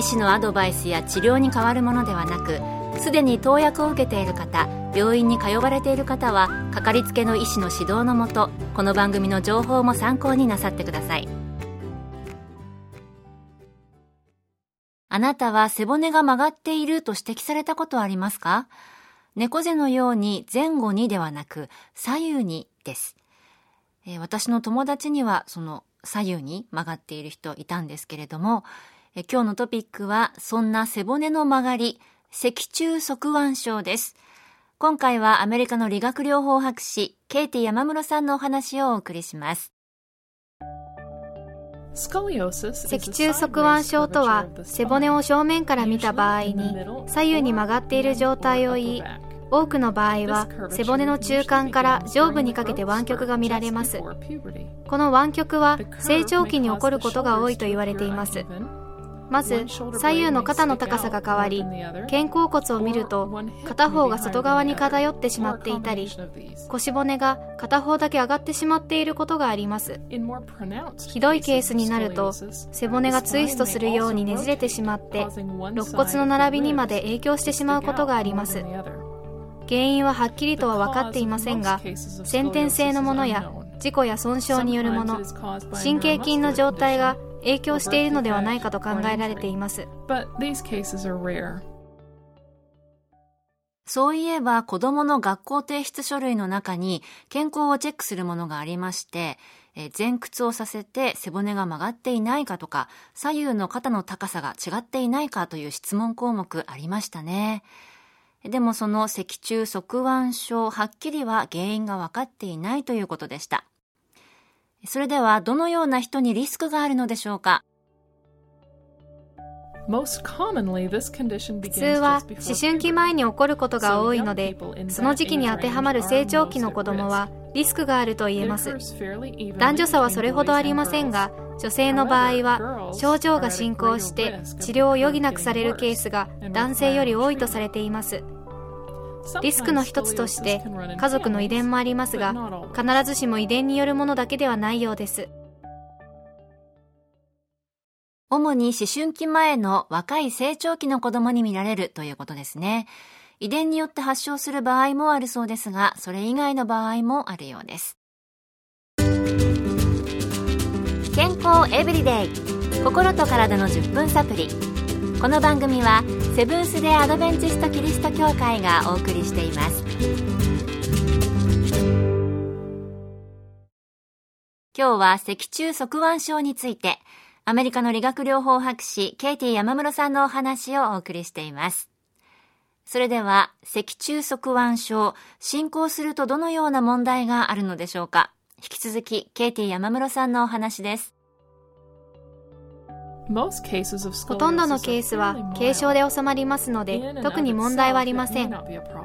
医師のアドバイスや治療に変わるものではなくすでに投薬を受けている方病院に通われている方はかかりつけの医師の指導のもとこの番組の情報も参考になさってください。あなたは背骨が曲がっていると指摘されたことはありますか？猫背のように前後にではなく左右にです、えー、私の友達にはその左右に曲がっている人いたんですけれども、え今日のトピックはそんな背骨の曲がり脊柱側腕症です。今回はアメリカの理学療法博士ケイティ山室さんのお話をお送りします。脊柱側腕症とは背骨を正面から見た場合に左右に曲がっている状態を言い多くの場合は背骨の中間から上部にかけて湾曲が見られます。この湾曲は成長期に起こることが多いと言われていますまず左右の肩の高さが変わり肩甲骨を見ると片方が外側に偏ってしまっていたり腰骨が片方だけ上がってしまっていることがあります。ひどいケースになると背骨がツイストするようにねじれてしまって肋骨の並びにまで影響してしまうことがあります。原因ははっきりとは分かっていませんが先天性のものや事故や損傷によるもの神経筋の状態が影響しているのではないかと考えられていますそういえば子供の学校提出書類の中に健康をチェックするものがありまして、前屈をさせて背骨が曲がっていないかとか左右の肩の高さが違っていないかという質問項目ありましたね。でもその脊柱側腕症はっきりは原因が分かっていないということでした。それではどのような人にリスクがあるのでしょうか？普通は思春期前に起こることが多いのでその時期に当てはまる成長期の子供はリスクがあると言えます。男女差はそれほどありませんが女性の場合は症状が進行して治療を余儀なくされるケースが男性より多いとされていますリスクの一つとして家族の遺伝もありますが必ずしも遺伝によるものだけではないようです。主に思春期前の若い成長期の子供に見られるということですね。遺伝によって発症する場合もあるそうですがそれ以外の場合もあるようです。健康エブリデイ。心と体の10分サプリ。この番組はセブンス・デ・アドベンチスト・キリスト教会がお送りしています。今日は脊柱側腕症についてアメリカの理学療法博士ケイティ山室さんのお話をお送りしています。それでは脊柱側腕症進行するとどのような問題があるのでしょうか？引き続きケイティ山室さんのお話です。ほとんどのケースは軽症で収まりますので特に問題はありません。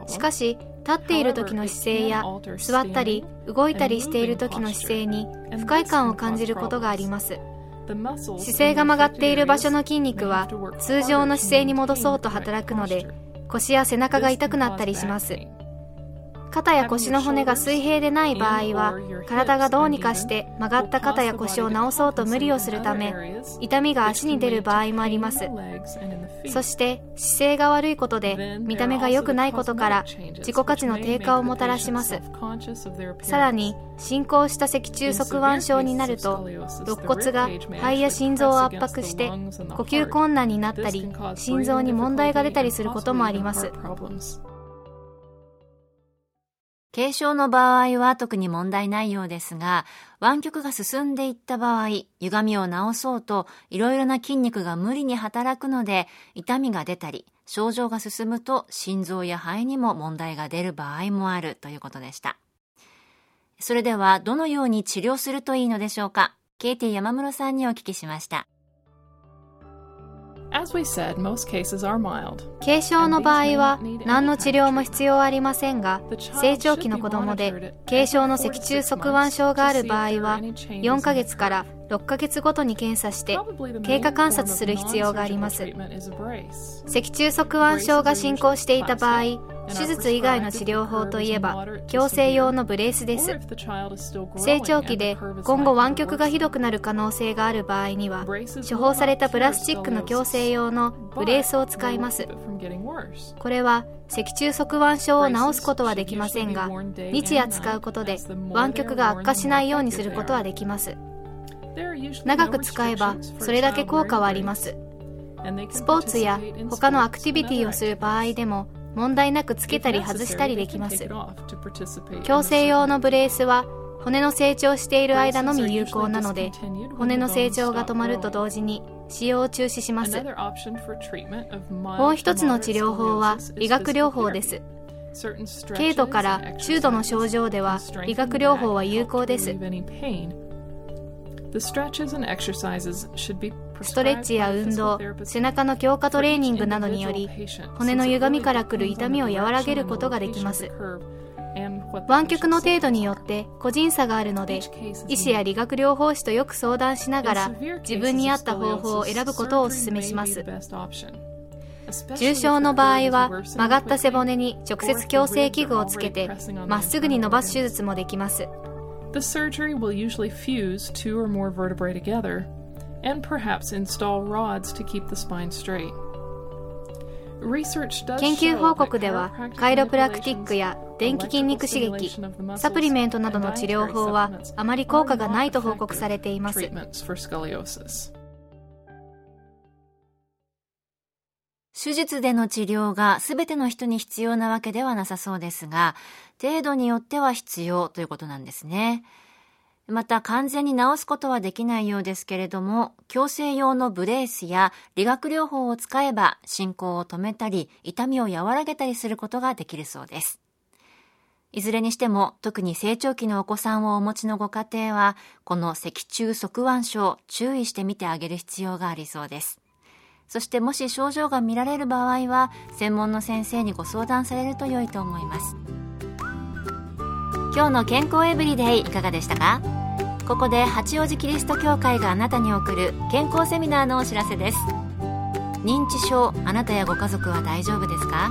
しかし立っている時の姿勢や座ったり動いたりしている時の姿勢に不快感を感じることがあります。姿勢が曲がっている場所の筋肉は通常の姿勢に戻そうと働くので腰や背中が痛くなったりします肩や腰の骨が水平でない場合は体がどうにかして曲がった肩や腰を治そうと無理をするため痛みが足に出る場合もあります。そして姿勢が悪いことで見た目が良くないことから自己価値の低下をもたらします。さらに進行した脊柱側腕症になると肋骨が肺や心臓を圧迫して呼吸困難になったり心臓に問題が出たりすることもあります軽症の場合は特に問題ないようですが、湾曲が進んでいった場合、歪みを治そうといろいろな筋肉が無理に働くので、痛みが出たり、症状が進むと心臓や肺にも問題が出る場合もあるということでした。それでは、どのように治療するといいのでしょうか？ケイティ山室さんにお聞きしました。軽症の場合は何の治療も必要ありませんが成長期の子供で軽症の脊柱側腕症がある場合は4ヶ月から6ヶ月ごとに検査して経過観察する必要があります。脊柱側腕症が進行していた場合手術以外の治療法といえば矯正用のブレースです。成長期で今後湾曲がひどくなる可能性がある場合には処方されたプラスチックの矯正用のブレースを使います。これは脊柱側腕症を治すことはできませんが日夜使うことで湾曲が悪化しないようにすることはできます。長く使えばそれだけ効果はあります。スポーツや他のアクティビティをする場合でも問題なくつけたり外したりできます。矯正用のブレースは骨の成長している間のみ有効なので骨の成長が止まると同時に使用を中止します。もう一つの治療法は理学療法です。軽度から中度の症状では理学療法は有効ですストレッチや運動背中の強化トレーニングなどにより骨の歪みからくる痛みを和らげることができます。湾曲の程度によって個人差があるので医師や理学療法士とよく相談しながら自分に合った方法を選ぶことをお勧めします。重症の場合は曲がった背骨に直接矯正器具をつけてまっすぐに伸ばす手術もできます。The surgery will usually fuse two or more vertebrae together and perhaps install rods to keep the spine straight. 研究報告ではカイロプラクティックや電気筋肉刺激サプリメントなどの治療法はあまり効果がないと報告されています手術での治療が全ての人に必要なわけではなさそうですが程度によっては必要ということなんですね。また完全に治すことはできないようですけれども、矯正用のブレースや理学療法を使えば進行を止めたり、痛みを和らげたりすることができるそうです。いずれにしても、特に成長期のお子さんをお持ちのご家庭は、この脊柱側腕症、注意してみてあげる必要がありそうです。そしてもし症状が見られる場合は、専門の先生にご相談されると良いと思います。今日の健康エブリデイいかがでしたか？ここで八王子キリスト教会があなたに送る健康セミナーのお知らせです。認知症あなたやご家族は大丈夫ですか？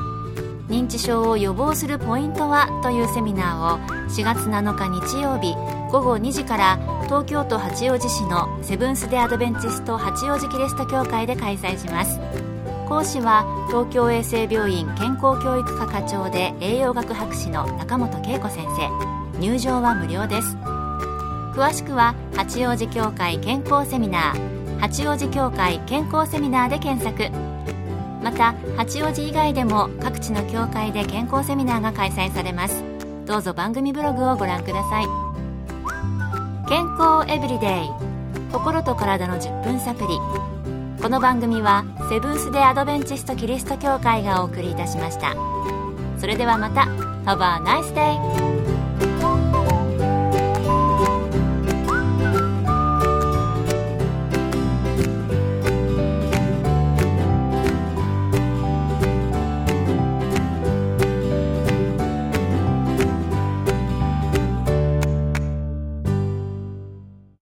認知症を予防するポイントは？というセミナーを4月7日日曜日午後2時から東京都八王子市のセブンス・デ・アドベンチスト八王子キリスト教会で開催します。講師は東京衛生病院健康教育科課長で栄養学博士の中本恵子先生。入場は無料です。詳しくは八王子協会健康セミナー。八王子協会健康セミナーで検索。また八王子以外でも各地の協会で健康セミナーが開催されます。どうぞ番組ブログをご覧ください。健康エブリデイ。心と体の10分サプリこの番組はセブンス・デ・アドベンチスト・キリスト教会がお送りいたしましたそれではまた Have a nice day!